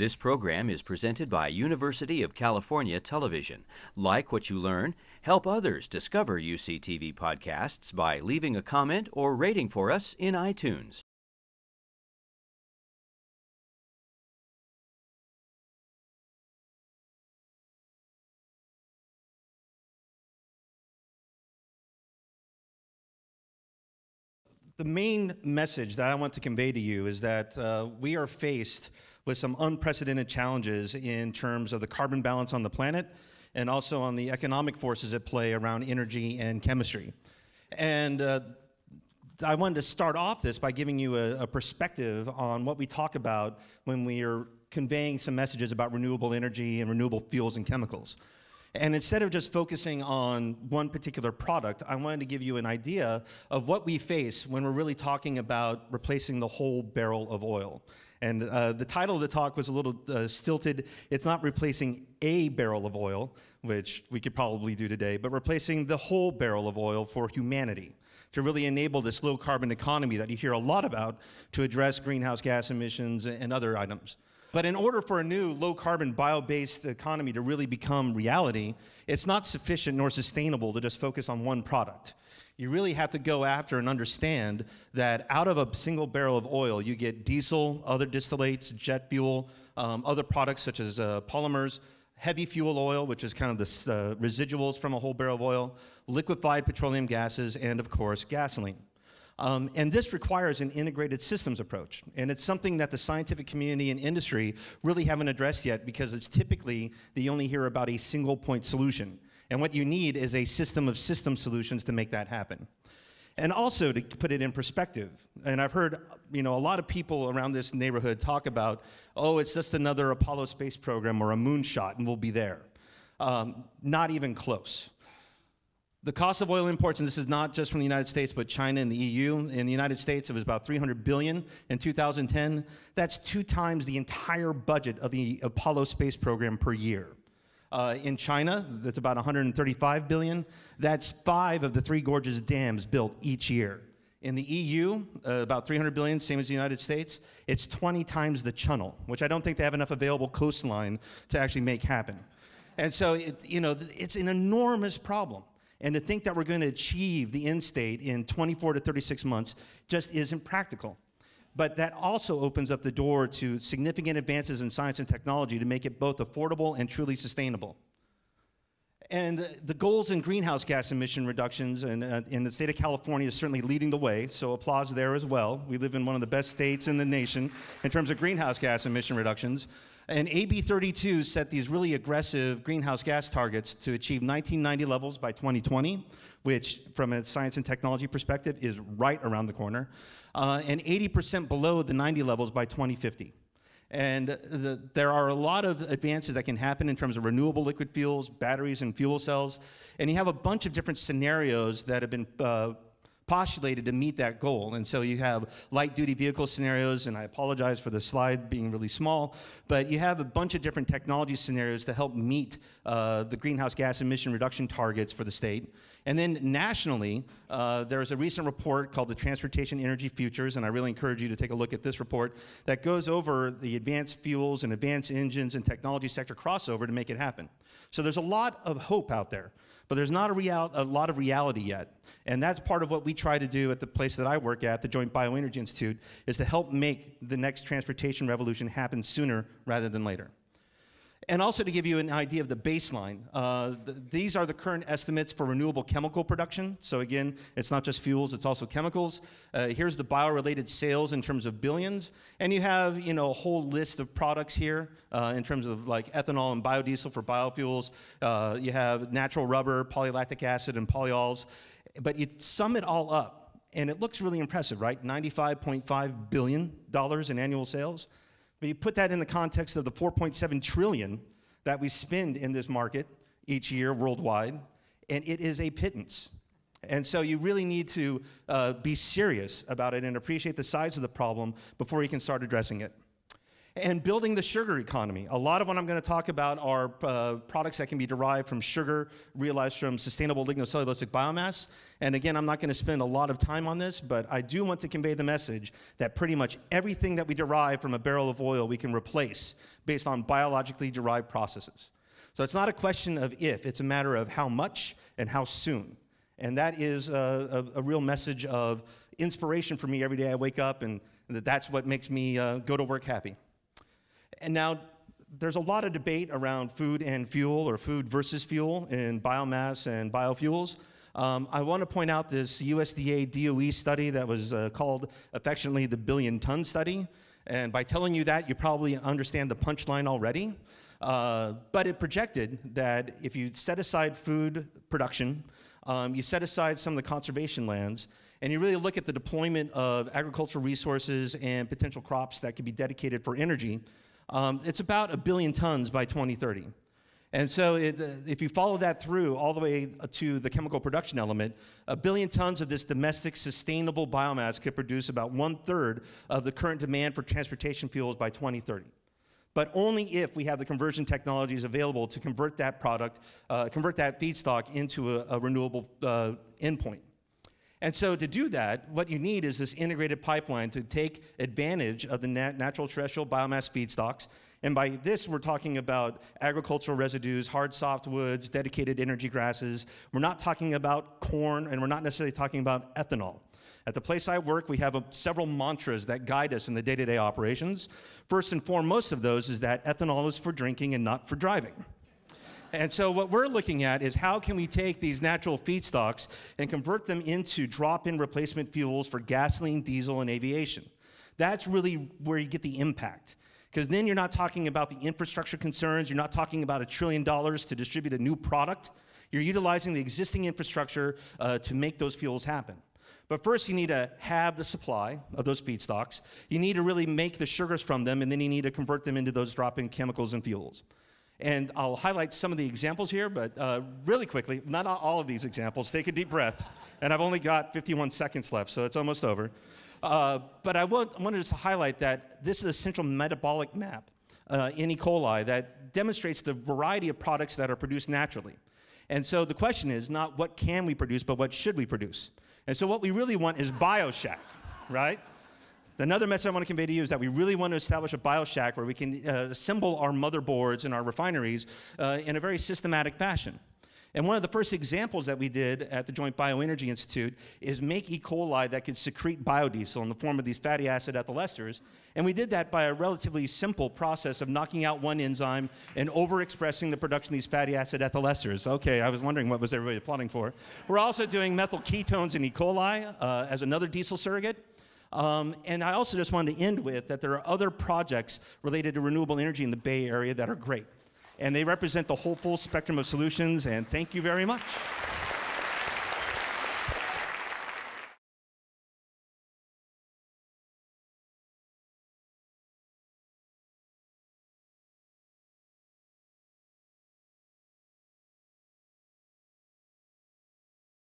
This program is presented by University of California Television. Like what you learn? Help others discover UCTV podcasts by leaving a comment or rating for us in iTunes. The main message that I want to convey to you is that uh, we are faced with some unprecedented challenges in terms of the carbon balance on the planet and also on the economic forces at play around energy and chemistry. And uh, I wanted to start off this by giving you a, a, perspective on what we talk about when we are conveying some messages about renewable energy and renewable fuels and chemicals. And instead of just focusing on one particular product, I wanted to give you an idea of what we face when we're really talking about replacing the whole barrel of oil. And uh, the title of the talk was a little uh, stilted. It's not replacing a barrel of oil, which we could probably do today, but replacing the whole barrel of oil for humanity to really enable this low carbon economy that you hear a lot about to address greenhouse gas emissions and other items. But in order for a new low carbon bio based economy to really become reality, it's not sufficient nor sustainable to just focus on one product you really have to go after and understand that out of a single barrel of oil, you get diesel, other distillates, jet fuel, um, other products such as uh, polymers, heavy fuel oil, which is kind of the uh, residuals from a whole barrel of oil, liquefied petroleum gases, and of course, gasoline. Um, and this requires an integrated systems approach. And it's something that the scientific community and industry really haven't addressed yet because it's typically they only hear about a single point solution. And what you need is a system of system solutions to make that happen. And also to put it in perspective, and I've heard you know, a lot of people around this neighborhood talk about, oh, it's just another Apollo space program or a moonshot and we'll be there. Um, not even close. The cost of oil imports, and this is not just from the United States, but China and the EU. In the United States, it was about 300 billion in 2010. That's two times the entire budget of the Apollo space program per year. Uh, in China, that's about 135 billion. That's five of the Three Gorges dams built each year. In the EU, uh, about 300 billion, same as the United States. It's 20 times the channel, which I don't think they have enough available coastline to actually make happen. And so, it, you know, it's an enormous problem. And to think that we're going to achieve the end state in 24 to 36 months just isn't practical but that also opens up the door to significant advances in science and technology to make it both affordable and truly sustainable. And the goals in greenhouse gas emission reductions and uh, in the state of California is certainly leading the way, so applause there as well. We live in one of the best states in the nation in terms of greenhouse gas emission reductions. And AB 32 set these really aggressive greenhouse gas targets to achieve 1990 levels by 2020, which, from a science and technology perspective, is right around the corner uh, and 80% below the 90 levels by 2050. And the, there are a lot of advances that can happen in terms of renewable liquid fuels, batteries, and fuel cells. And you have a bunch of different scenarios that have been uh, postulated to meet that goal. And so you have light duty vehicle scenarios, and I apologize for the slide being really small, but you have a bunch of different technology scenarios to help meet uh, the greenhouse gas emission reduction targets for the state. And then nationally, uh, there's a recent report called the Transportation Energy Futures, and I really encourage you to take a look at this report that goes over the advanced fuels and advanced engines and technology sector crossover to make it happen. So there's a lot of hope out there, but there's not a, real, a lot of reality yet. And that's part of what we try to do at the place that I work at, the Joint Bioenergy Institute, is to help make the next transportation revolution happen sooner rather than later. And also to give you an idea of the baseline, uh, th these are the current estimates for renewable chemical production. So again, it's not just fuels, it's also chemicals. Uh, here's the bio-related sales in terms of billions. And you have, you know, a whole list of products here uh, in terms of like ethanol and biodiesel for biofuels. Uh, you have natural rubber, polylactic acid, and polyols. But you sum it all up, and it looks really impressive, right? $95.5 billion in annual sales. But you put that in the context of the 4.7 trillion that we spend in this market each year worldwide, and it is a pittance. And so you really need to uh, be serious about it and appreciate the size of the problem before you can start addressing it. And building the sugar economy. A lot of what I'm going to talk about are uh, products that can be derived from sugar realized from sustainable lignocellulosic biomass. And again, I'm not going to spend a lot of time on this, but I do want to convey the message that pretty much everything that we derive from a barrel of oil we can replace based on biologically derived processes. So it's not a question of if, it's a matter of how much and how soon. And that is a, a, a real message of inspiration for me every day I wake up, and that that's what makes me uh, go to work happy. And now there's a lot of debate around food and fuel or food versus fuel in biomass and biofuels. Um, I want to point out this USDA DOE study that was uh, called affectionately the billion ton study. And by telling you that, you probably understand the punchline already. Uh, but it projected that if you set aside food production, um, you set aside some of the conservation lands, and you really look at the deployment of agricultural resources and potential crops that could be dedicated for energy, um, it's about a billion tons by 2030. And so, it, uh, if you follow that through all the way to the chemical production element, a billion tons of this domestic sustainable biomass could produce about one third of the current demand for transportation fuels by 2030. But only if we have the conversion technologies available to convert that product, uh, convert that feedstock into a, a renewable uh, endpoint. And so, to do that, what you need is this integrated pipeline to take advantage of the nat- natural terrestrial biomass feedstocks. And by this, we're talking about agricultural residues, hard softwoods, dedicated energy grasses. We're not talking about corn, and we're not necessarily talking about ethanol. At the place I work, we have a, several mantras that guide us in the day to day operations. First and foremost of those is that ethanol is for drinking and not for driving. And so, what we're looking at is how can we take these natural feedstocks and convert them into drop in replacement fuels for gasoline, diesel, and aviation. That's really where you get the impact. Because then you're not talking about the infrastructure concerns, you're not talking about a trillion dollars to distribute a new product. You're utilizing the existing infrastructure uh, to make those fuels happen. But first, you need to have the supply of those feedstocks. You need to really make the sugars from them, and then you need to convert them into those drop in chemicals and fuels. And I'll highlight some of the examples here, but uh, really quickly, not all of these examples. Take a deep breath. And I've only got 51 seconds left, so it's almost over. Uh, but I want, wanted to highlight that this is a central metabolic map uh, in E. coli that demonstrates the variety of products that are produced naturally. And so the question is not what can we produce, but what should we produce? And so what we really want is BioShack, right? Another message I want to convey to you is that we really want to establish a bioshack where we can uh, assemble our motherboards and our refineries uh, in a very systematic fashion. And one of the first examples that we did at the Joint Bioenergy Institute is make E. coli that could secrete biodiesel in the form of these fatty acid ethyl esters. And we did that by a relatively simple process of knocking out one enzyme and overexpressing the production of these fatty acid ethyl esters. Okay, I was wondering what was everybody applauding for. We're also doing methyl ketones in E. coli uh, as another diesel surrogate. Um, and I also just wanted to end with that there are other projects related to renewable energy in the Bay Area that are great. And they represent the whole full spectrum of solutions, and thank you very much.